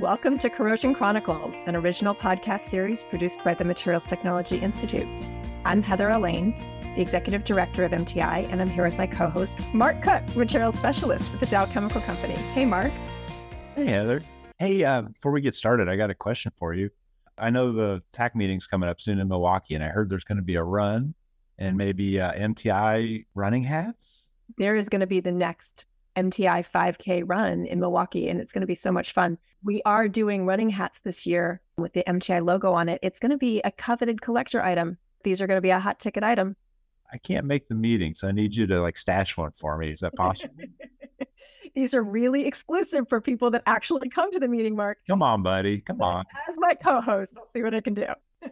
Welcome to Corrosion Chronicles, an original podcast series produced by the Materials Technology Institute. I'm Heather Allain, the Executive Director of MTI, and I'm here with my co host, Marc Cook, Materials Specialist with the Dow Chemical Company. Hey, Marc. Hey, Heather. Hey, uh, before we get started, I got a question for you. I know the TAC meeting's coming up soon in Milwaukee, and I heard there's going to be a run and maybe uh, MTI running hats. There is going to be the next MTI 5K run in Milwaukee, and it's going to be so much fun. We are doing running hats this year with the MTI logo on it. It's going to be a coveted collector item. These are going to be a hot ticket item. I can't make the meeting, so I need you to like stash one for me. Is that possible? These are really exclusive for people that actually come to the meeting, Marc. Come on, buddy. Come on. As my co host, I'll see what I can do.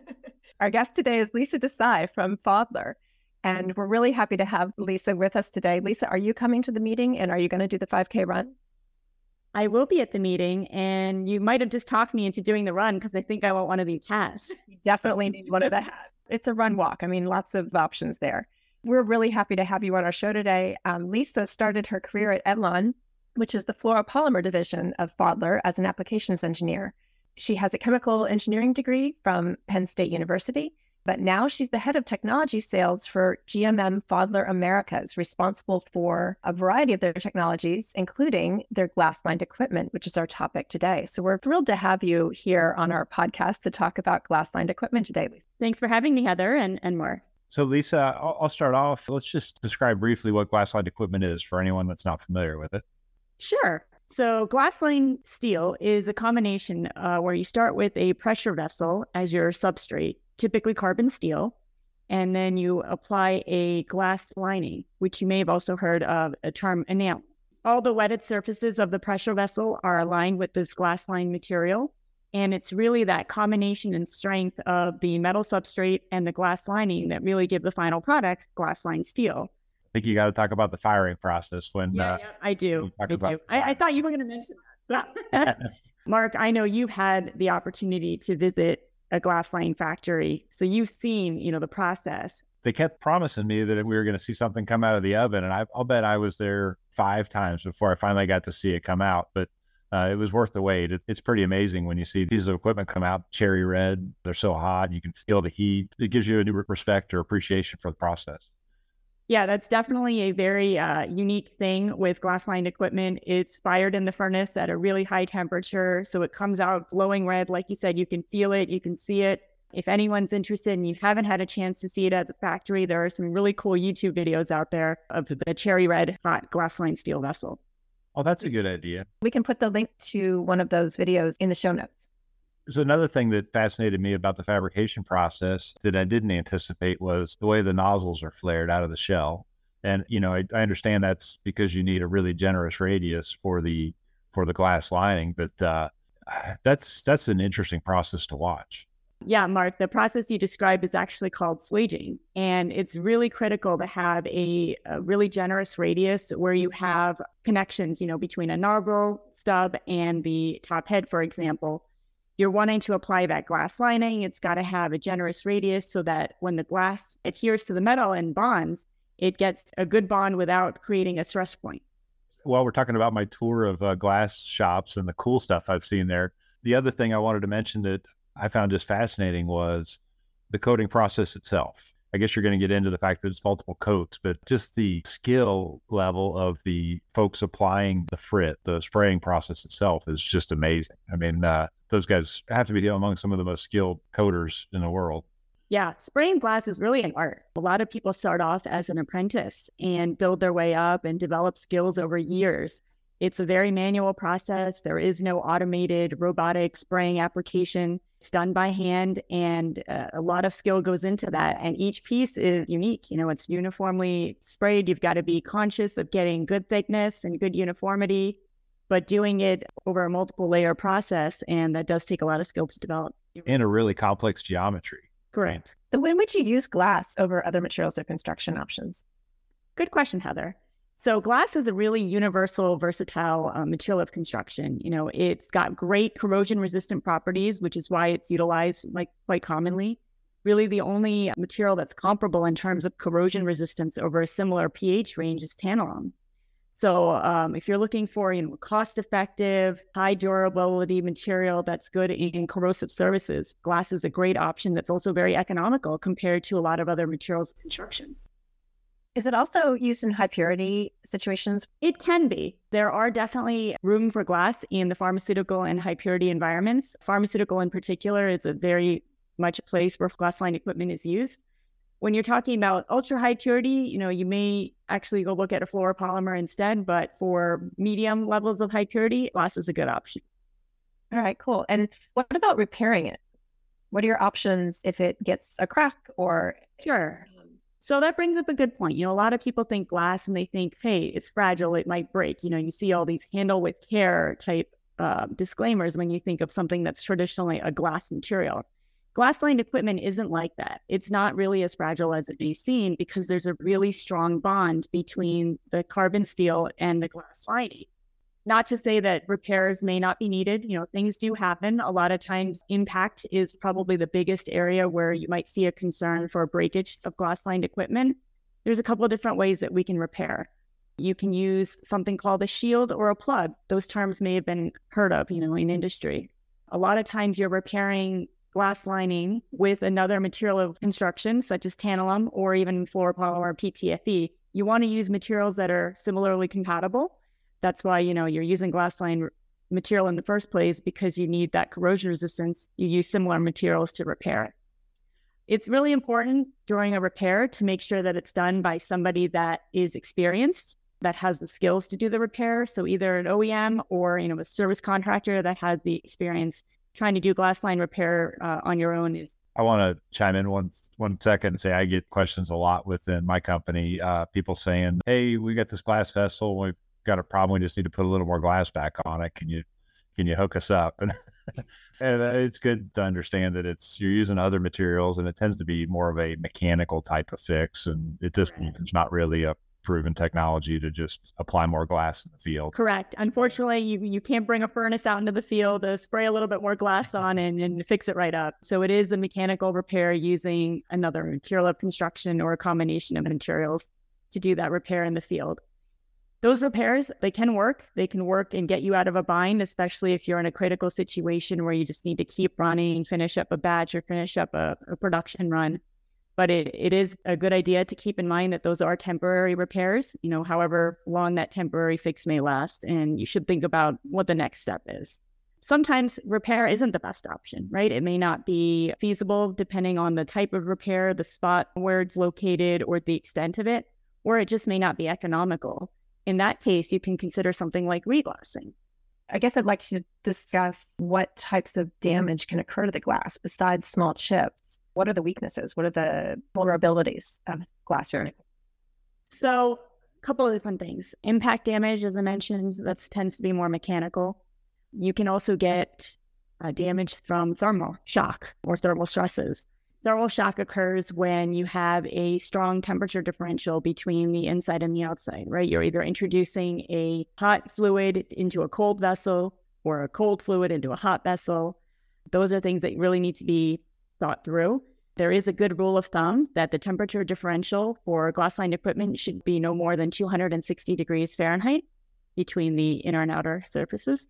Our guest today is Lisa Desai from Pfaudler. And we're really happy to have Lisa with us today. Lisa, are you coming to the meeting and are you going to do the 5K run? I will be at the meeting, and you might have just talked me into doing the run because I think I want one of these hats. You definitely need one of the hats. It's a run walk. I mean, lots of options there. We're really happy to have you on our show today. Um, Lisa started her career at Edlon, which is the fluoropolymer division of Pfaudler, as an applications engineer. She has a chemical engineering degree from Penn State University but now she's the head of technology sales for GMM Pfaudler Americas, responsible for a variety of their technologies, including their glass lined equipment, which is our topic today. So we're thrilled to have you here on our podcast to talk about glass lined equipment today, Lisa. Thanks for having me, Heather, and, and more. So, Lisa, I'll, I'll start off. Let's just describe briefly what glass lined equipment is for anyone that's not familiar with it. Sure. So, glass lined steel is a combination uh, where you start with a pressure vessel as your substrate typically carbon steel. And then you apply a glass lining, which you may have also heard of a term enamel. All the wetted surfaces of the pressure vessel are aligned with this glass line material. And it's really that combination and strength of the metal substrate and the glass lining that really give the final product glass line steel. I think you got to talk about the firing process when. Yeah, uh, yeah I do. I do. I, I, thought you were going to mention that. So. Mark, I know you've had the opportunity to visit a glass line factory. So you've seen, you know, the process. They kept promising me that we were going to see something come out of the oven, and I, will bet I was there five times before I finally got to see it come out. But uh, it was worth the wait. It, it's pretty amazing when you see pieces of equipment come out cherry red. They're so hot, you can feel the heat. It gives you a new respect or appreciation for the process. Yeah, that's definitely a very uh, unique thing with glass lined equipment. It's fired in the furnace at a really high temperature. So it comes out glowing red. Like you said, you can feel it, you can see it. If anyone's interested and you haven't had a chance to see it at the factory, there are some really cool YouTube videos out there of the cherry red hot glass lined steel vessel. Oh, that's a good idea. We can put the link to one of those videos in the show notes. So another thing that fascinated me about the fabrication process that I didn't anticipate was the way the nozzles are flared out of the shell. And you know, I, I understand that's because you need a really generous radius for the for the glass lining, but uh, that's that's an interesting process to watch. Yeah, Marc, the process you described is actually called swaging. And it's really critical to have a, a, really generous radius where you have connections, you know, between a nozzle stub and the top head, for example you're wanting to apply that glass lining, it's got to have a generous radius so that when the glass adheres to the metal and bonds, it gets a good bond without creating a stress point. While we're talking about my tour of uh, glass shops and the cool stuff I've seen there, the other thing I wanted to mention that I found just fascinating was the coating process itself. I guess you're going to get into the fact that it's multiple coats, but just the skill level of the folks applying the frit, the spraying process itself is just amazing. I mean, uh, those guys have to be among some of the most skilled coaters in the world. Yeah, spraying glass is really an art. A lot of people start off as an apprentice and build their way up and develop skills over years. It's a very manual process. There is no automated robotic spraying application. It's done by hand, and uh, a lot of skill goes into that. And each piece is unique. You know, it's uniformly sprayed. You've got to be conscious of getting good thickness and good uniformity, but doing it over a multiple layer process. And that does take a lot of skill to develop. In a really complex geometry. Correct. So, when would you use glass over other materials or construction options? Good question, Heather. So glass is a really universal, versatile uh, material of construction. You know, it's got great corrosion resistant properties, which is why it's utilized like quite commonly. Really, the only material that's comparable in terms of corrosion resistance over a similar pH range is tantalum. So um, if you're looking for, you know, cost-effective, high durability material that's good in corrosive services, glass is a great option that's also very economical compared to a lot of other materials of construction. Is it also used in high purity situations? It can be. There are definitely room for glass in the pharmaceutical and high purity environments. Pharmaceutical in particular is a very much a place where glass line equipment is used when you're talking about ultra high purity, you know, you may actually go look at a fluoropolymer instead, but for medium levels of high purity, glass is a good option. All right, cool. And what about repairing it? What are your options if it gets a crack or? Sure. So that brings up a good point. You know, a lot of people think glass and they think, hey, it's fragile, it might break. You know, you see all these handle with care type uh, disclaimers when you think of something that's traditionally a glass material. Glass lined equipment isn't like that. It's not really as fragile as it may seem because there's a really strong bond between the carbon steel and the glass lining. Not to say that repairs may not be needed. You know, things do happen. A lot of times, impact is probably the biggest area where you might see a concern for breakage of glass lined equipment. There's a couple of different ways that we can repair. You can use something called a shield or a plug. Those terms may have been heard of, you know, in industry. A lot of times you're repairing glass lining with another material of construction, such as tantalum or even fluoropolymer PTFE, you want to use materials that are similarly compatible. That's why, you know, you're using glass line material in the first place because you need that corrosion resistance. You use similar materials to repair it. It's really important during a repair to make sure that it's done by somebody that is experienced, that has the skills to do the repair. So either an OEM or, you know, a service contractor that has the experience trying to do glass line repair uh, on your own is I want to chime in one one second and say I get questions a lot within my company. Uh, people saying, "Hey, we got this glass vessel. We've got a problem. We just need to put a little more glass back on it. Can you can you hook us up?" And, and it's good to understand that it's you're using other materials, and it tends to be more of a mechanical type of fix, and it just it's not really a proven technology to just apply more glass in the field. Correct. Unfortunately, you, you can't bring a furnace out into the field to spray a little bit more glass on and, and fix it right up. So it is a mechanical repair using another material of construction or a combination of materials to do that repair in the field. Those repairs, they can work. They can work and get you out of a bind, especially if you're in a critical situation where you just need to keep running, finish up a batch or finish up a, a production run but it, it is a good idea to keep in mind that those are temporary repairs, you know, however long that temporary fix may last. And you should think about what the next step is. Sometimes repair isn't the best option, right? It may not be feasible depending on the type of repair, the spot where it's located, or the extent of it, or it just may not be economical. In that case, you can consider something like reglassing. I guess I'd like to discuss what types of damage can occur to the glass besides small chips what are the weaknesses? What are the vulnerabilities of glassware? So, a couple of different things. Impact damage, as I mentioned, that tends to be more mechanical. You can also get uh, damage from thermal shock or thermal stresses. Thermal shock occurs when you have a strong temperature differential between the inside and the outside, right? You're either introducing a hot fluid into a cold vessel or a cold fluid into a hot vessel. Those are things that really need to be thought through. There is a good rule of thumb that the temperature differential for glass line equipment should be no more than 260 degrees Fahrenheit between the inner and outer surfaces.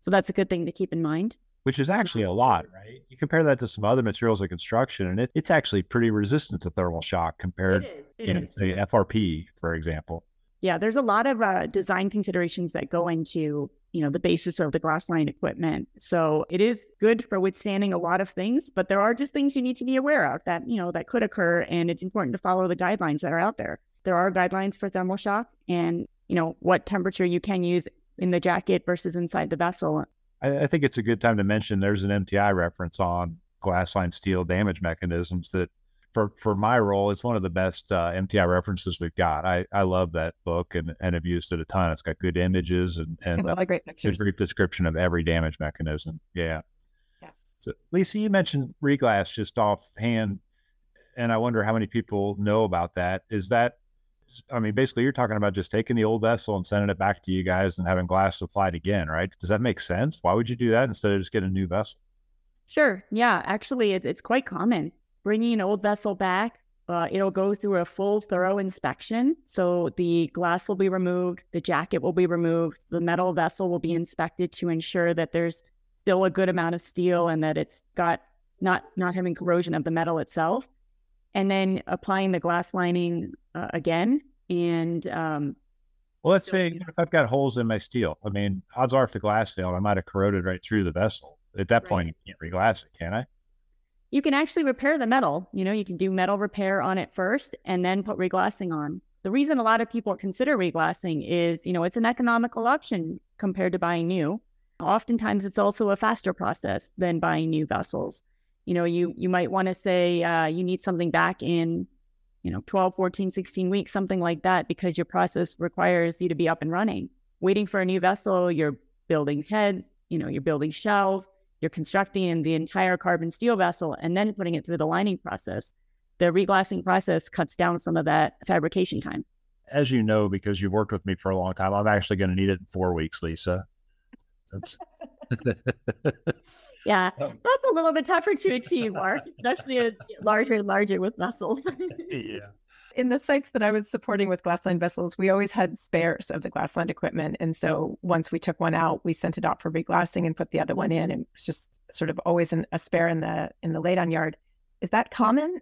So that's a good thing to keep in mind. Which is actually a lot, right? You compare that to some other materials of construction, and it, it's actually pretty resistant to thermal shock compared to the FRP, for example. Yeah, there's a lot of uh, design considerations that go into you know the basis of the glass line equipment. So it is good for withstanding a lot of things but there are just things you need to be aware of that you know that could occur and it's important to follow the guidelines that are out there. There are guidelines for thermal shock and you know what temperature you can use in the jacket versus inside the vessel. I, I think it's a good time to mention there's an mti reference on glass line steel damage mechanisms that for for my role, it's one of the best uh, MTI references we've got. I, I love that book and, and have used it a ton. It's got good images and and a great pictures. great description of every damage mechanism. Yeah. Yeah. So Lisa, you mentioned reglass just offhand, and I wonder how many people know about that. Is that I mean, basically, you're talking about just taking the old vessel and sending it back to you guys and having glass applied again, right? Does that make sense? Why would you do that instead of just getting a new vessel? Sure. Yeah. Actually, it's, it's quite common bringing an old vessel back, uh, it'll go through a full, thorough inspection. So the glass will be removed, the jacket will be removed, the metal vessel will be inspected to ensure that there's still a good amount of steel and that it's got not not having corrosion of the metal itself. And then applying the glass lining uh, again. And um, well, let's say if I've got holes in my steel. I mean, odds are if the glass failed, I might have corroded right through the vessel. At that point, you can't reglass it, can I? You can actually repair the metal. You know, you can do metal repair on it first and then put reglassing on. The reason a lot of people consider reglassing is, you know, it's an economical option compared to buying new. Oftentimes, it's also a faster process than buying new vessels. You know, you you might want to say uh, you need something back in, you know, 12, 14, 16 weeks, something like that, because your process requires you to be up and running. Waiting for a new vessel, you're building head, you know, you're building shells, you're constructing the entire carbon steel vessel and then putting it through the lining process. The reglassing process cuts down some of that fabrication time. As you know, because you've worked with me for a long time, I'm actually going to need it in four weeks, Lisa. That's yeah, um, that's a little bit tougher to achieve, Marc, especially a larger and larger with vessels. yeah in the sites that I was supporting with glassline vessels, we always had spares of the glassline equipment. And so once we took one out, we sent it out for reglassing and put the other one in. And it's just sort of always an, a spare in the in the laydown yard. Is that common?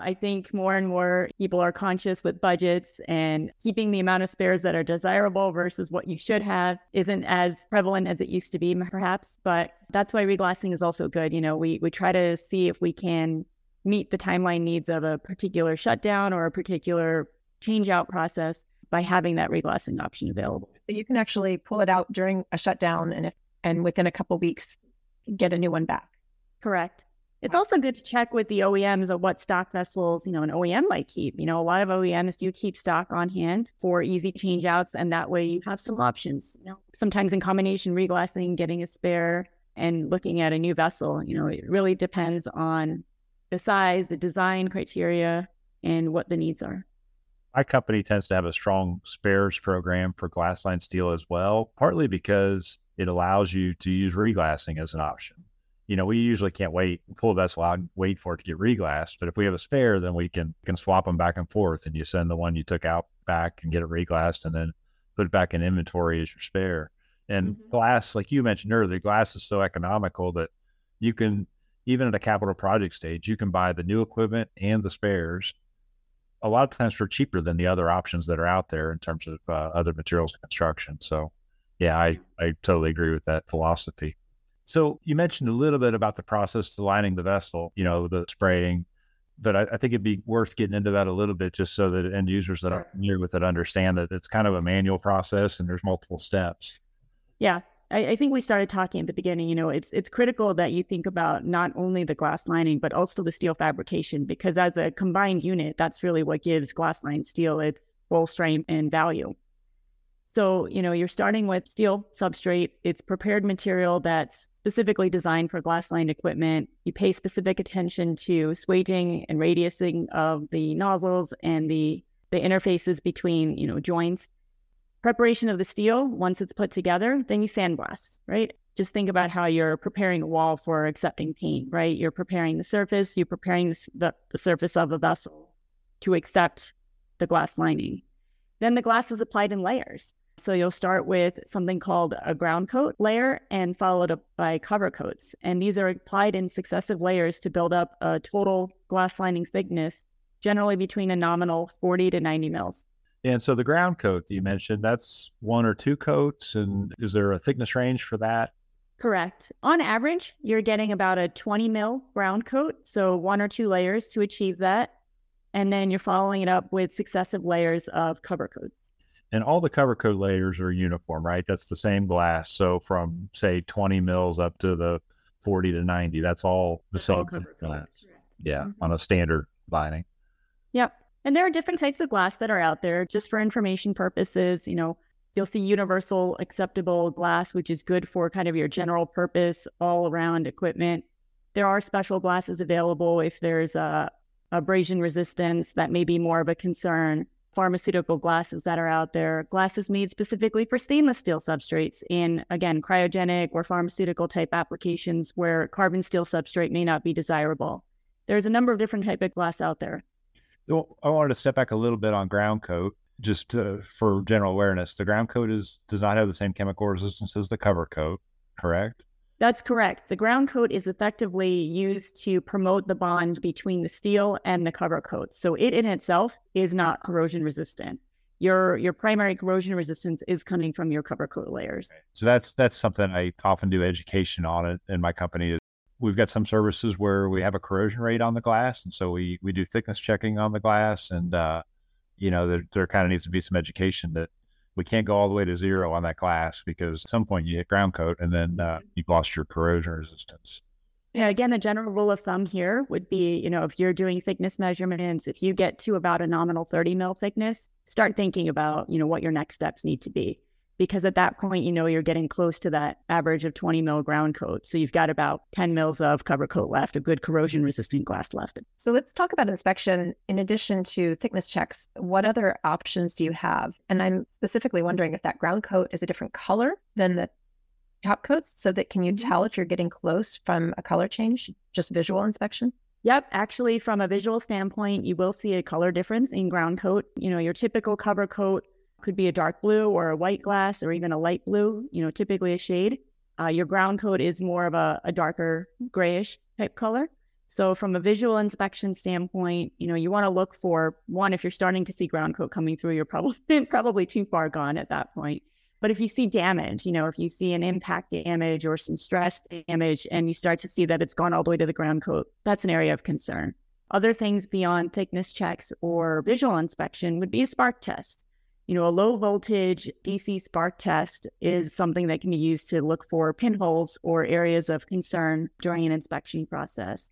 I think more and more people are conscious with budgets and keeping the amount of spares that are desirable versus what you should have isn't as prevalent as it used to be, perhaps. But that's why reglassing is also good. You know, we we try to see if we can meet the timeline needs of a particular shutdown or a particular change out process by having that reglassing option available. You can actually pull it out during a shutdown and if, and within a couple weeks get a new one back. Correct. It's also good to check with the OEMs of what stock vessels, you know, an OEM might keep. You know, a lot of OEMs do keep stock on hand for easy change outs, and that way you have some options. You know, sometimes in combination reglassing, getting a spare, and looking at a new vessel. You know, it really depends on the size, the design criteria, and what the needs are. My company tends to have a strong spares program for glass-lined steel as well, partly because it allows you to use reglassing as an option. You know, we usually can't wait, pull a vessel out and wait for it to get reglassed. But if we have a spare, then we can can swap them back and forth, and you send the one you took out back and get it reglassed, and then put it back in inventory as your spare. And mm-hmm. glass, like you mentioned earlier, glass is so economical that you can even at a capital project stage, you can buy the new equipment and the spares a lot of times for cheaper than the other options that are out there in terms of uh, other materials construction. So, yeah, I, I totally agree with that philosophy. So, you mentioned a little bit about the process of lining the vessel, you know, the spraying, but I, I think it'd be worth getting into that a little bit just so that end users that are familiar with it understand that it's kind of a manual process and there's multiple steps. Yeah, I, I, think we started talking at the beginning. You know, it's it's critical that you think about not only the glass lining but also the steel fabrication because as a combined unit, that's really what gives glass lined steel its full strength and value. So you know, you're starting with steel substrate. It's prepared material that's specifically designed for glass lined equipment. You pay specific attention to swaging and radiusing of the nozzles and the the interfaces between you know joints preparation of the steel, once it's put together, then you sandblast, right? Just think about how you're preparing a wall for accepting paint, right? You're preparing the surface, you're preparing the, the surface of a vessel to accept the glass lining. Then the glass is applied in layers. So you'll start with something called a ground coat layer and followed up by cover coats. And these are applied in successive layers to build up a total glass lining thickness, generally between a nominal 40 to 90 mils. And so the ground coat that you mentioned, that's one or two coats. And is there a thickness range for that? Correct. On average, you're getting about a 20 mil ground coat. So one or two layers to achieve that. And then you're following it up with successive layers of cover coats. And all the cover coat layers are uniform, right? That's the same glass. So from say 20 mils up to the 40 to 90, that's all the same glass. Yeah, mm-hmm. on a standard lining. Yep. And there are different types of glass that are out there just for information purposes. You know, you'll see universal acceptable glass, which is good for kind of your general purpose, all around equipment. There are special glasses available if there's a abrasion resistance that may be more of a concern. Pharmaceutical glasses that are out there, glasses made specifically for stainless steel substrates in, again, cryogenic or pharmaceutical type applications where carbon steel substrate may not be desirable. There's a number of different type of glass out there. I wanted to step back a little bit on ground coat, just to, for general awareness. The ground coat is does not have the same chemical resistance as the cover coat, correct? That's correct. The ground coat is effectively used to promote the bond between the steel and the cover coat. So it in itself is not corrosion resistant. Your your primary corrosion resistance is coming from your cover coat layers. So that's that's something I often do education on it in my company. We've got some services where we have a corrosion rate on the glass, and so we we do thickness checking on the glass, and uh, you know there there kind of needs to be some education that we can't go all the way to zero on that glass because at some point you hit ground coat and then uh, you've lost your corrosion resistance. Yeah, again, a general rule of thumb here would be, you know, if you're doing thickness measurements, if you get to about a nominal 30 mil thickness, start thinking about, you know, what your next steps need to be because at that point, you know, you're getting close to that average of 20 mil ground coat. So you've got about 10 mils of cover coat left, a good corrosion resistant glass left. So let's talk about inspection. In addition to thickness checks, what other options do you have? And I'm specifically wondering if that ground coat is a different color than the top coats so that can you mm-hmm. tell if you're getting close from a color change, just visual inspection? Yep, actually from a visual standpoint, you will see a color difference in ground coat. You know, your typical cover coat could be a dark blue or a white glass or even a light blue, you know, typically a shade. Uh, your ground coat is more of a, a darker grayish type color. So from a visual inspection standpoint, you know, you want to look for one, if you're starting to see ground coat coming through, you're probably probably too far gone at that point. But if you see damage, you know, if you see an impact damage or some stress damage and you start to see that it's gone all the way to the ground coat, that's an area of concern. Other things beyond thickness checks or visual inspection would be a spark test you know, a low voltage DC spark test is something that can be used to look for pinholes or areas of concern during an inspection process.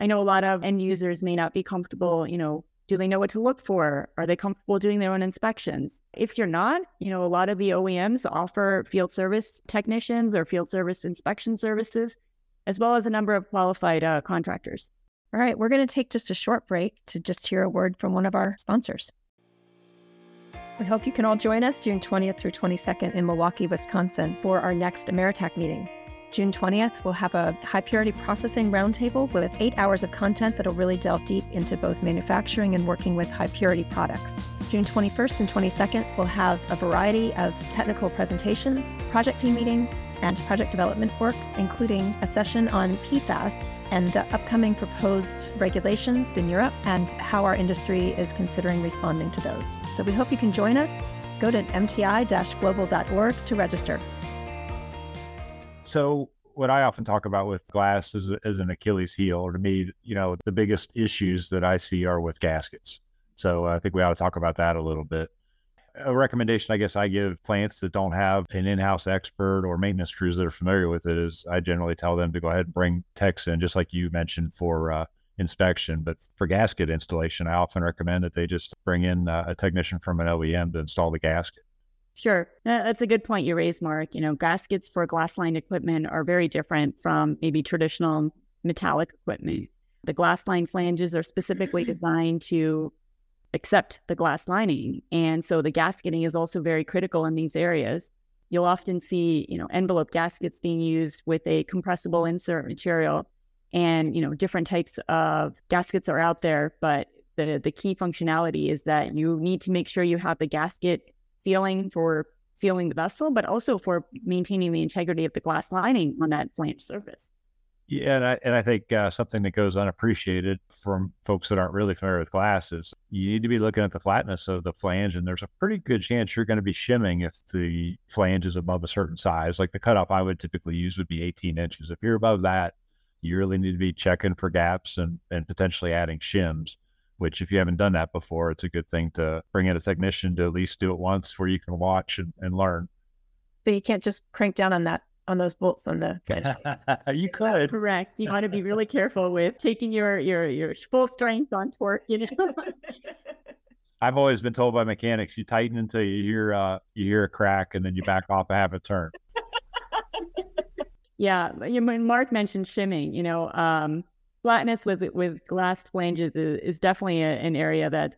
I know a lot of end users may not be comfortable, you know, do they know what to look for? Are they comfortable doing their own inspections? If you're not, you know, a lot of the OEMs offer field service technicians or field service inspection services, as well as a number of qualified uh, contractors. All right, we're going to take just a short break to just hear a word from one of our sponsors. We hope you can all join us June 20th through 22nd in Milwaukee, Wisconsin for our next Ameritech meeting. June 20th, we'll have a high purity processing roundtable with eight hours of content that'll really delve deep into both manufacturing and working with high purity products. June 21st and 22nd, we'll have a variety of technical presentations, project team meetings, and project development work, including a session on PFAS and the upcoming proposed regulations in Europe and how our industry is considering responding to those. So we hope you can join us. Go to mti global.org to register. So, what I often talk about with glass is, is an Achilles heel, or to me, you know, the biggest issues that I see are with gaskets. So, I think we ought to talk about that a little bit a recommendation I guess I give plants that don't have an in-house expert or maintenance crews that are familiar with it is I generally tell them to go ahead and bring techs in, just like you mentioned for uh, inspection. But for gasket installation, I often recommend that they just bring in uh, a technician from an OEM to install the gasket. Sure. That's a good point you raised, Marc. You know, gaskets for glass line equipment are very different from maybe traditional metallic equipment. The glass line flanges are specifically designed to accept the glass lining. And so the gasketing is also very critical in these areas. You'll often see, you know, envelope gaskets being used with a compressible insert material. And, you know, different types of gaskets are out there, but the, the key functionality is that you need to make sure you have the gasket sealing for sealing the vessel, but also for maintaining the integrity of the glass lining on that flange surface. Yeah, and I, and I think uh, something that goes unappreciated from folks that aren't really familiar with glass is you need to be looking at the flatness of the flange, and there's a pretty good chance you're going to be shimming if the flange is above a certain size. Like the cutoff I would typically use would be 18 inches. If you're above that, you really need to be checking for gaps and, and potentially adding shims. Which, if you haven't done that before, it's a good thing to bring in a technician to at least do it once, where you can watch and, and learn. But you can't just crank down on that on those bolts on the you could. Correct. You want to be really careful with taking your your your full strength on torque. You know. I've always been told by mechanics, you tighten until you hear uh, you hear a crack, and then you back off and have a turn. yeah, you Marc mentioned shimming. You know, um, flatness with with glass flanges is, is definitely a, an area that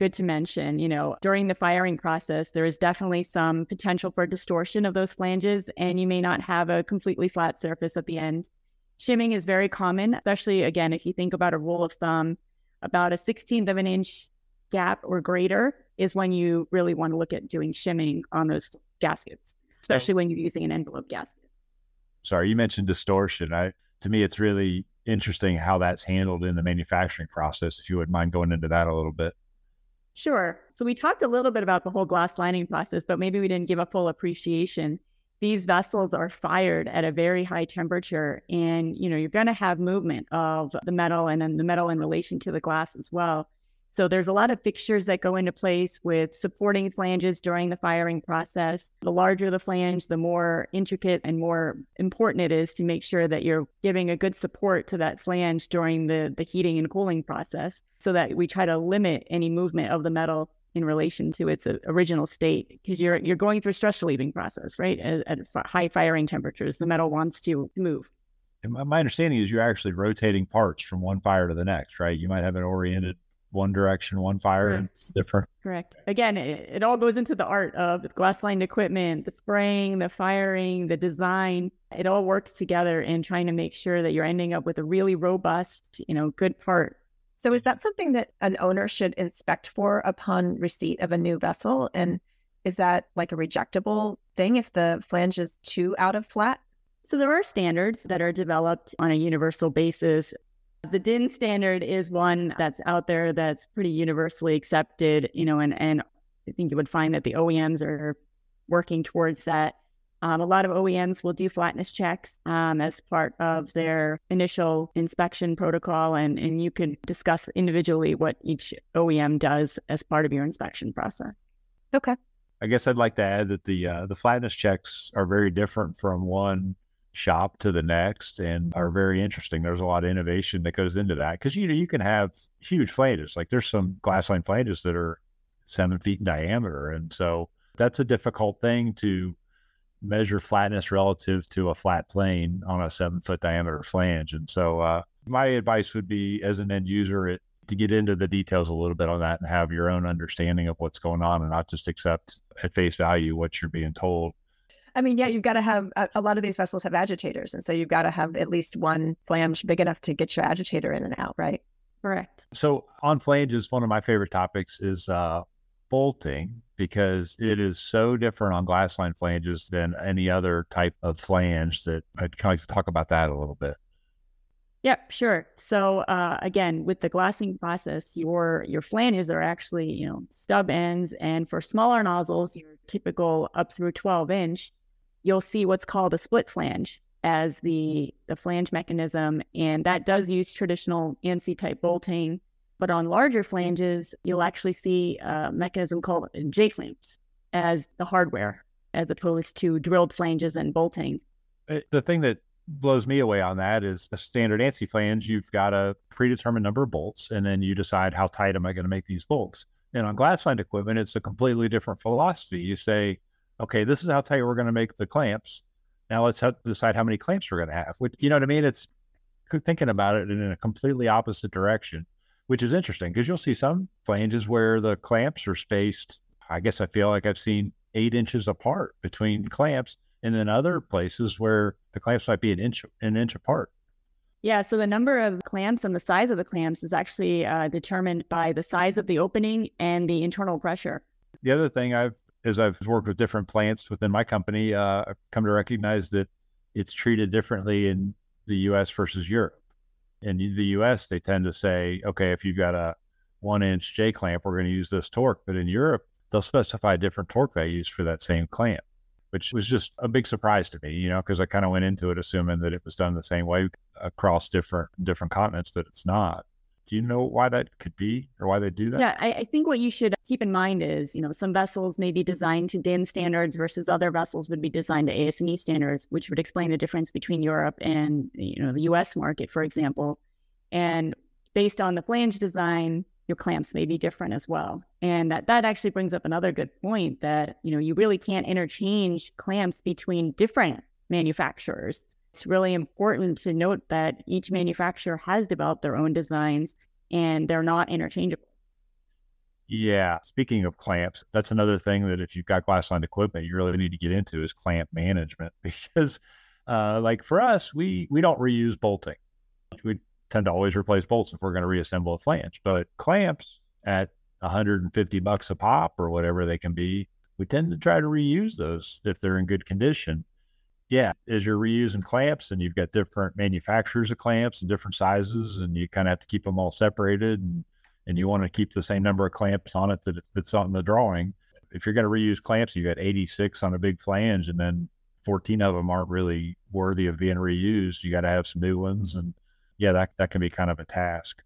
good to mention, you know, during the firing process, there is definitely some potential for distortion of those flanges, and you may not have a completely flat surface at the end. Shimming is very common, especially again, if you think about a rule of thumb, about a 16th of an inch gap or greater is when you really want to look at doing shimming on those gaskets, oh. especially when you're using an envelope gasket. Sorry, you mentioned distortion. I to me, it's really interesting how that's handled in the manufacturing process. If you wouldn't mind going into that a little bit. Sure. So we talked a little bit about the whole glass lining process, but maybe we didn't give a full appreciation. These vessels are fired at a very high temperature, and you know you're going to have movement of the metal and then the metal in relation to the glass as well. So there's a lot of fixtures that go into place with supporting flanges during the firing process. The larger the flange, the more intricate and more important it is to make sure that you're giving a good support to that flange during the, the heating and cooling process so that we try to limit any movement of the metal in relation to its uh, original state because you're you're going through stress relieving process, right? At, at high firing temperatures, the metal wants to move. And my understanding is you're actually rotating parts from one fire to the next, right? You might have it oriented one direction, one fire, and it's different. Correct. Again, it, it all goes into the art of the glass lined equipment, the spraying, the firing, the design. It all works together in trying to make sure that you're ending up with a really robust, you know, good part. So, is that something that an owner should inspect for upon receipt of a new vessel? And is that like a rejectable thing if the flange is too out of flat? So, there are standards that are developed on a universal basis the DIN standard is one that's out there that's pretty universally accepted, you know, and, and I think you would find that the OEMs are working towards that. Um, a lot of OEMs will do flatness checks um, as part of their initial inspection protocol, and, and you can discuss individually what each OEM does as part of your inspection process. Okay. I guess I'd like to add that the uh, the flatness checks are very different from one shop to the next and are very interesting. There's a lot of innovation that goes into that because you know you can have huge flanges. Like there's some glass line flanges that are seven feet in diameter, and so that's a difficult thing to measure flatness relative to a flat plane on a seven foot diameter flange. And so uh, my advice would be as an end user it, to get into the details a little bit on that and have your own understanding of what's going on and not just accept at face value what you're being told I mean, yeah, you've got to have a, a, lot of these vessels have agitators. And so you've got to have at least one flange big enough to get your agitator in and out, right? Correct. So on flanges, one of my favorite topics is uh, bolting because it is so different on glass line flanges than any other type of flange that I'd kind of like to talk about that a little bit. Yep, sure. So uh, again, with the glassing process, your your flanges are actually you know stub ends, and for smaller nozzles, your typical up through 12 inch, you'll see what's called a split flange as the the flange mechanism, and that does use traditional ANSI type bolting. But on larger flanges, you'll actually see a mechanism called J clamps as the hardware, as opposed to drilled flanges and bolting. Uh, the thing that blows me away on that is a standard ANSI flange. You've got a predetermined number of bolts, and then you decide how tight am I going to make these bolts. And on glass line equipment, it's a completely different philosophy. You say, okay, this is how tight we're going to make the clamps. Now let's decide how many clamps we're going to have. Which, you know what I mean? It's thinking about it in a completely opposite direction, which is interesting because you'll see some flanges where the clamps are spaced. I guess I feel like I've seen eight inches apart between clamps, and then other places where the clamps might be an inch an inch apart. Yeah, so the number of clamps and the size of the clamps is actually uh, determined by the size of the opening and the internal pressure. The other thing I've as I've worked with different plants within my company, uh, I've come to recognize that it's treated differently in the U.S. versus Europe. In the U.S., they tend to say, okay, if you've got a one inch J clamp, we're going to use this torque. But in Europe, they'll specify different torque values for that same clamp, which was just a big surprise to me, you know, because I kind of went into it assuming that it was done the same way across different different continents, but it's not. Do you know why that could be or why they do that? Yeah, I, I, think what you should keep in mind is, you know, some vessels may be designed to DIN standards versus other vessels would be designed to ASME standards, which would explain the difference between Europe and, you know, the US market, for example. And based on the flange design, your clamps may be different as well. And that, that actually brings up another good point that, you know, you really can't interchange clamps between different manufacturers it's really important to note that each manufacturer has developed their own designs and they're not interchangeable. Yeah. Speaking of clamps, that's another thing that if you've got glass lined equipment, you really need to get into is clamp management because, uh, like for us, we we don't reuse bolting. We tend to always replace bolts if we're going to reassemble a flange. But clamps at 150 bucks a pop or whatever they can be, we tend to try to reuse those if they're in good condition. Yeah, as you're reusing clamps and you've got different manufacturers of clamps and different sizes, and you kind of have to keep them all separated, and, and you want to keep the same number of clamps on it that that's on the drawing. If you're going to reuse clamps, you got 86 on a big flange, and then 14 of them aren't really worthy of being reused. You got to have some new ones, and yeah, that that can be kind of a task.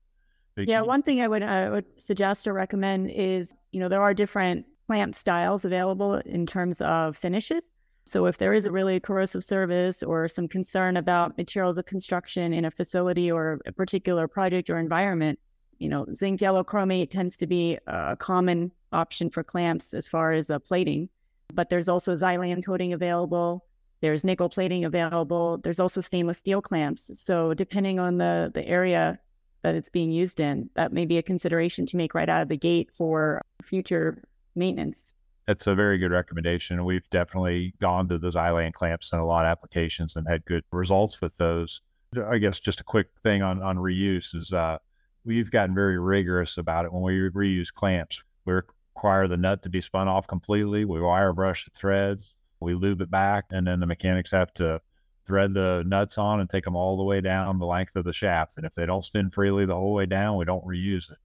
But yeah, one thing I would I would suggest or recommend is you know there are different clamp styles available in terms of finishes. So if there is a really corrosive service or some concern about materials of construction in a facility or a particular project or environment, you know, zinc yellow chromate tends to be a common option for clamps as far as uh, plating. But there's also Xylan coating available. There's nickel plating available. There's also stainless steel clamps. So depending on the the area that it's being used in, that may be a consideration to make right out of the gate for future maintenance. That's a very good recommendation. We've definitely gone to those Xylan clamps in a lot of applications and had good results with those. I guess just a quick thing on, on reuse is uh, we've gotten very rigorous about it when we reuse clamps. We require the nut to be spun off completely. We wire brush the threads, we lube it back, and then the mechanics have to thread the nuts on and take them all the way down the length of the shaft. And if they don't spin freely the whole way down, we don't reuse it.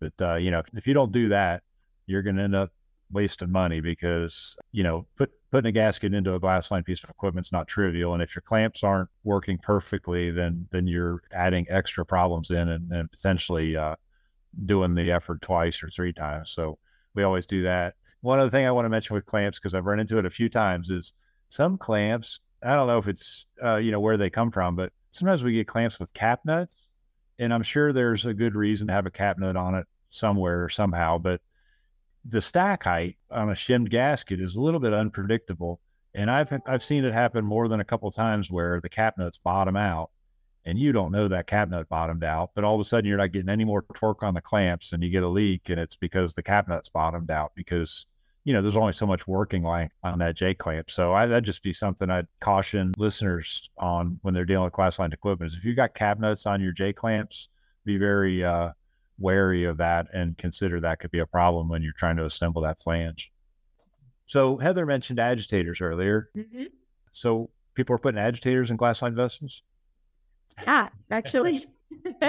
But uh, you know, if, if you don't do that, you're going to end up wasting money because you know put putting a gasket into a glass line piece of equipment is not trivial. And if your clamps aren't working perfectly then then you're adding extra problems in and, and potentially uh, doing the effort twice or three times. So we always do that. One other thing i want to mention with clamps because i've run into it a few times is some clamps i don't know if it's uh, you know where they come from but sometimes we get clamps with cap nuts and i'm sure there's a good reason to have a cap nut on it somewhere or somehow but the stack height on a shimmed gasket is a little bit unpredictable. And I've I've seen it happen more than a couple times where the cap nuts bottom out and you don't know that cap nut bottomed out, but all of a sudden you're not getting any more torque on the clamps and you get a leak and it's because the cap nuts bottomed out because you know there's only so much working length on that J clamp. So I, that'd just be something I'd caution listeners on when they're dealing with glass line equipment is if you've got cap nuts on your J clamps, be very uh, wary of that and consider that could be a problem when you're trying to assemble that flange. So Heather mentioned agitators earlier. Mm-hmm. So people are putting agitators in glass line vessels? Yeah, actually,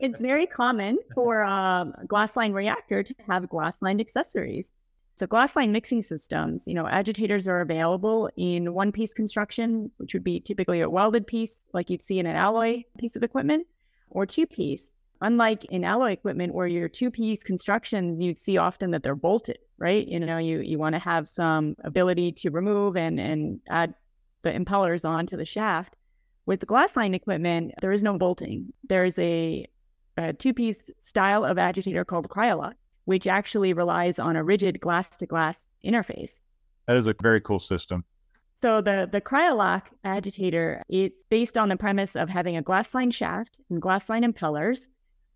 it's very common for um, glass line reactor to have glass line accessories. So glass line mixing systems, you know, agitators are available in one piece construction, which would be typically a welded piece, like you'd see in an alloy piece of equipment, or two piece. Unlike in alloy equipment where your two piece construction, you'd see often that they're bolted, right? You know, you, you want to have some ability to remove and, and add the impellers onto the shaft. With the glass line equipment, there is no bolting. There's a, a two piece style of agitator called Cryolock, which actually relies on a rigid glass to glass interface. That is a very cool system. So the the Cryolock agitator, it's based on the premise of having a glass line shaft and glass line impellers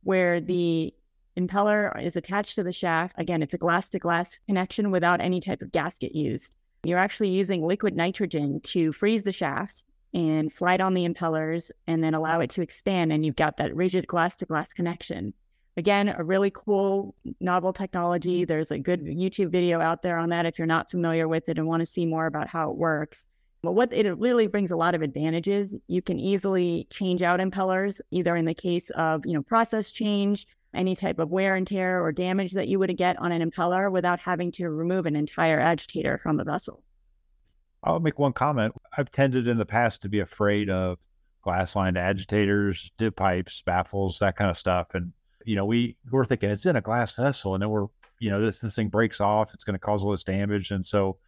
where the impeller is attached to the shaft. Again, it's a glass to glass connection without any type of gasket used. You're actually using liquid nitrogen to freeze the shaft and slide on the impellers and then allow it to expand. And you've got that rigid glass to glass connection. Again, a really cool, novel technology. There's a good YouTube video out there on that if you're not familiar with it and want to see more about how it works. But what it really brings a lot of advantages. You can easily change out impellers, either in the case of, you know, process change, any type of wear and tear or damage that you would get on an impeller without having to remove an entire agitator from the vessel. I'll make one comment. I've tended in the past to be afraid of glass lined agitators, dip pipes, baffles, that kind of stuff. And, you know, we we're thinking it's in a glass vessel and then we're, you know, this, this thing breaks off, it's going to cause all this damage. And so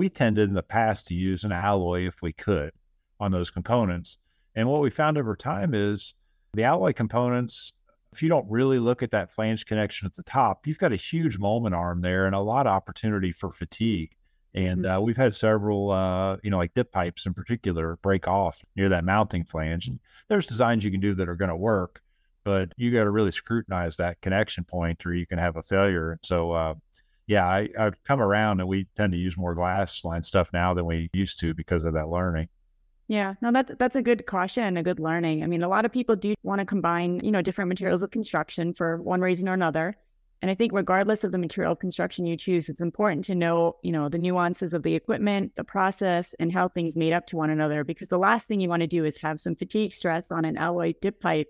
we tended in the past to use an alloy if we could on those components. And what we found over time is the alloy components, if you don't really look at that flange connection at the top, you've got a huge moment arm there and a lot of opportunity for fatigue. And mm-hmm. uh, we've had several, uh, you know, like dip pipes in particular, break off near that mounting flange. And there's designs you can do that are going to work, but you got to really scrutinize that connection point or you can have a failure. So, uh, yeah, I, have come around and we tend to use more glass line stuff now than we used to because of that learning. Yeah, no, that's that's a good caution and a good learning. I mean, a lot of people do want to combine, you know, different materials of construction for one reason or another. And I think regardless of the material construction you choose, it's important to know, you know, the nuances of the equipment, the process, and how things made up to one another. Because the last thing you want to do is have some fatigue stress on an alloy dip pipe,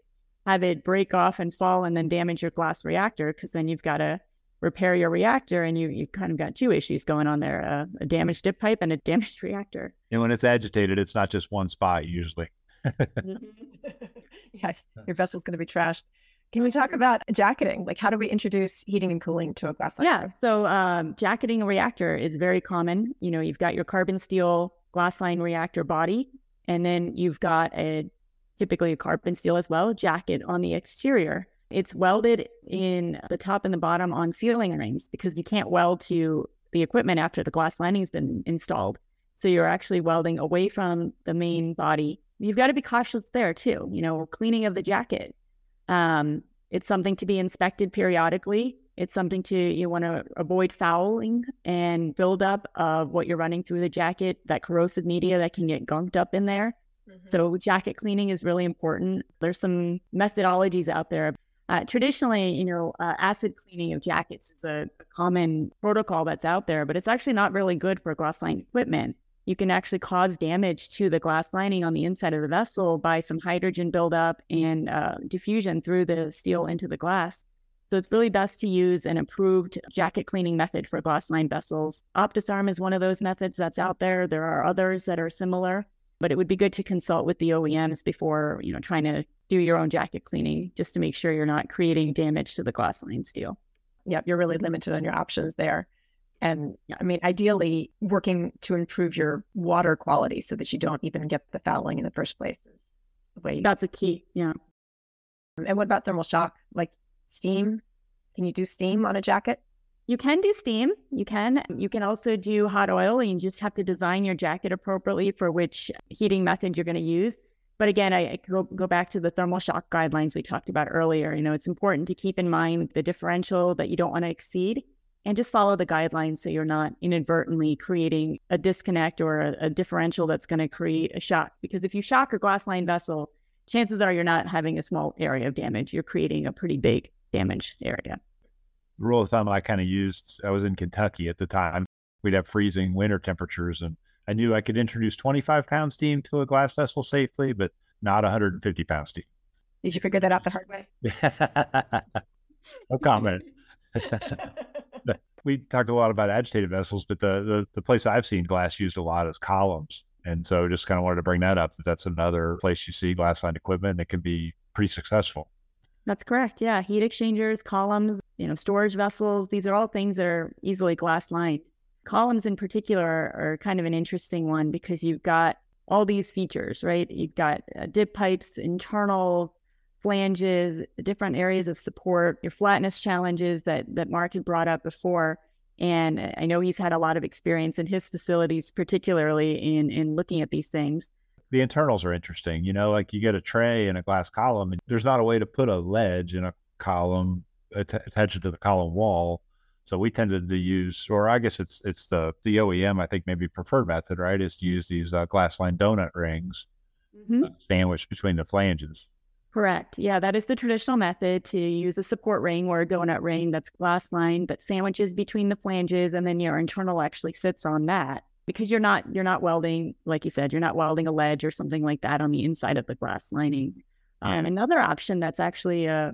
have it break off and fall and then damage your glass reactor, because then you've got to repair your reactor and you you kind of got two issues going on there, uh, a damaged dip pipe and a damaged reactor. And when it's agitated, it's not just one spot usually. yeah, your vessel's going to be trashed. Can we talk about jacketing? Like, how do we introduce heating and cooling to a glass line? Yeah. So, um, jacketing a reactor is very common. You know, you've got your carbon steel glass line reactor body, and then you've got a typically a carbon steel as well jacket on the exterior. It's welded in the top and the bottom on sealing rings because you can't weld to the equipment after the glass lining has been installed. So you're actually welding away from the main body. You've got to be cautious there too. You know, cleaning of the jacket um, it's something to be inspected periodically. It's something to you want to avoid fouling and buildup of what you're running through the jacket, that corrosive media that can get gunked up in there. Mm-hmm. So jacket cleaning is really important. There's some methodologies out there. Uh, traditionally, you know, uh, acid cleaning of jackets is a, a common protocol that's out there, but it's actually not really good for glass line equipment you can actually cause damage to the glass lining on the inside of the vessel by some hydrogen buildup and uh, diffusion through the steel into the glass. So it's really best to use an improved jacket cleaning method for glass line vessels. Optisarm is one of those methods that's out there. There are others that are similar, but it would be good to consult with the OEMs before, you know, trying to do your own jacket cleaning just to make sure you're not creating damage to the glass line steel. Yep, you're really mm-hmm. limited on your options there. And I mean, ideally, working to improve your water quality so that you don't even get the fouling in the first place is, the way. That's a key. Yeah. Um, and what about thermal shock? Like steam? Can you do steam on a jacket? You can do steam. You can. You can also do hot oil. And you just have to design your jacket appropriately for which heating method you're going to use. But again, I, I go go back to the thermal shock guidelines we talked about earlier. You know, it's important to keep in mind the differential that you don't want to exceed and just follow the guidelines so you're not inadvertently creating a disconnect or a, a differential that's going to create a shock. Because if you shock a glass line vessel, chances are you're not having a small area of damage. You're creating a pretty big damage area. The rule of thumb I kind of used, I was in Kentucky at the time. We'd have freezing winter temperatures, and I knew I could introduce 25 pound steam to a glass vessel safely, but not 150 pound steam. Did you figure that out the hard way? no comment. we talked a lot about agitated vessels, but the, the, the place I've seen glass used a lot is columns. And so just kind of wanted to bring that up that that's another place you see glass lined equipment that can be pretty successful. That's correct. Yeah. Heat exchangers, columns, you know, storage vessels, these are all things that are easily glass lined. Columns in particular are, kind of an interesting one because you've got all these features, right? You've got uh, dip pipes, internal flanges, different areas of support, your flatness challenges that that Marc had brought up before. And I know he's had a lot of experience in his facilities, particularly in in looking at these things. The internals are interesting. You know, like you get a tray and a glass column, and there's not a way to put a ledge in a column attach it to the column wall. So we tended to use, or I guess it's it's the the OEM I think maybe preferred method, right? Is to use these uh, glass line donut rings mm-hmm. uh, sandwiched between the flanges. Correct. Yeah, that is the traditional method to use a support ring or a donut ring that's glass lined, but sandwiches between the flanges, and then your internal actually sits on that because you're not you're not welding, like you said, you're not welding a ledge or something like that on the inside of the glass lining. Um, another option that's actually uh,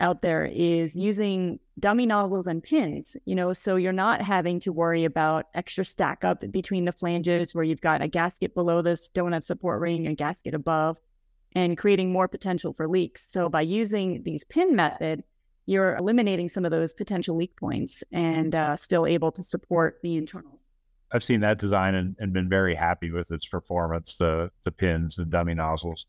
out there is using dummy nozzles and pins. You know, so you're not having to worry about extra stack up between the flanges where you've got a gasket below this donut support ring, a gasket above and creating more potential for leaks. So by using these pin method, you're eliminating some of those potential leak points and uh, still able to support the internal. I've seen that design and, and, been very happy with its performance, the the pins and dummy nozzles.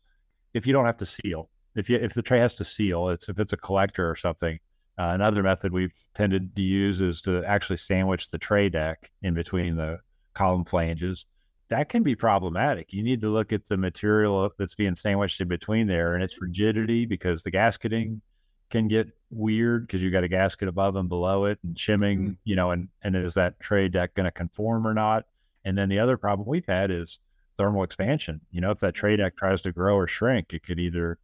If you don't have to seal, if you if the tray has to seal, it's if it's a collector or something. Uh, another method we've tended to use is to actually sandwich the tray deck in between the column flanges that can be problematic. You need to look at the material that's being sandwiched in between there and its mm-hmm. rigidity because the gasketing can get weird because you've got a gasket above and below it and shimming, mm-hmm. you know, and, and is that tray deck going to conform or not? And then the other problem we've had is thermal expansion. You know, if that tray deck tries to grow or shrink, it could either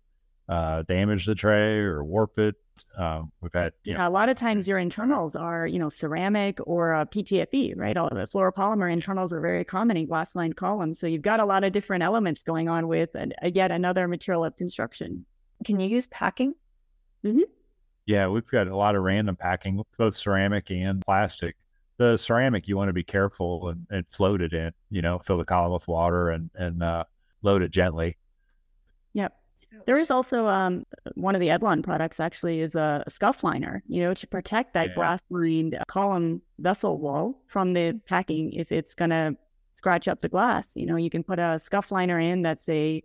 uh, damage the tray or warp it. Um, we've had, you know, Yeah, a lot of times your internals are, you know, ceramic or uh, PTFE, right? All of the fluoropolymer internals are very common in glass lined columns. So you've got a lot of different elements going on with, and uh, yet another material of construction. Can you use packing? yeah, we've got a lot of random packing, both ceramic and plastic. The ceramic, you want to be careful and, and float it in, you know, fill the column with water and, and uh, load it gently. There is also um, one of the Edlon products actually is a scuff liner, you know, to protect that Yeah. glass lined column vessel wall from the packing if it's going to scratch up the glass. You know, you can put a scuff liner in that's a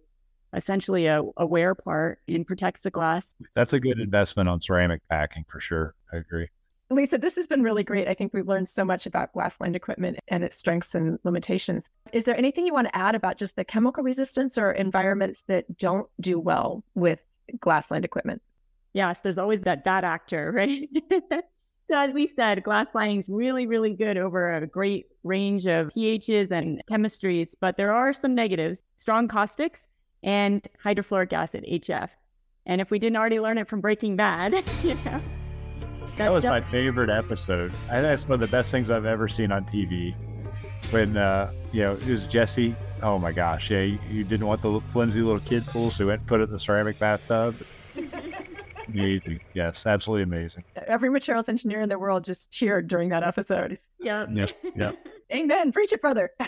essentially a, a wear part and protects the glass. That's a good investment on ceramic packing for sure. I agree. Lisa, this has been really great. I think we've learned so much about glass lined equipment and its strengths and limitations. Is there anything you want to add about just the chemical resistance or environments that don't do well with glass lined equipment? Yes, there's always that bad actor, right? so as we said, glass lining is really, really good over a great range of pHs and chemistries, but there are some negatives, strong caustics and hydrofluoric acid, HF. And if we didn't already learn it from Breaking Bad, you know, That was my favorite episode. I think that's one of the best things I've ever seen on TV. When uh, you know, it was Jesse. Oh my gosh, yeah, you, you didn't want the flimsy little kid pool, so he went and put it in the ceramic bathtub. amazing. Yes, absolutely amazing. Every materials engineer in the world just cheered during that episode. yeah. Yep, yep. Amen. Preach it, brother.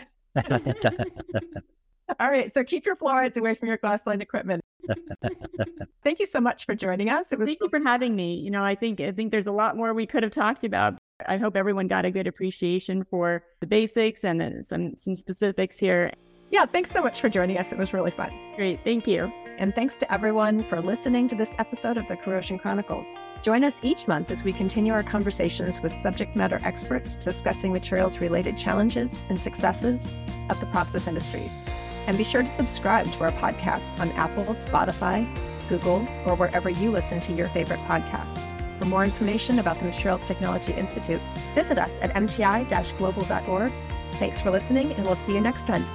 All right. So keep your fluorides away from your glass lined equipment. Thank you so much for joining us. It was Thank you for having me. You know, I think I think there's a lot more we could have talked about. I hope everyone got a good appreciation for the basics and then some some specifics here. yeah, thanks so much for joining us. It was really fun. Great, thank you. And thanks to everyone for listening to this episode of the Corrosion Chronicles. Join us each month as we continue our conversations with subject matter experts discussing materials related challenges and successes of the process industries. And be sure to subscribe to our podcast on Apple, Spotify, Google, or wherever you listen to your favorite podcasts. For more information about the Materials Technology Institute, visit us at mti global.org. Thanks for listening, and we'll see you next time.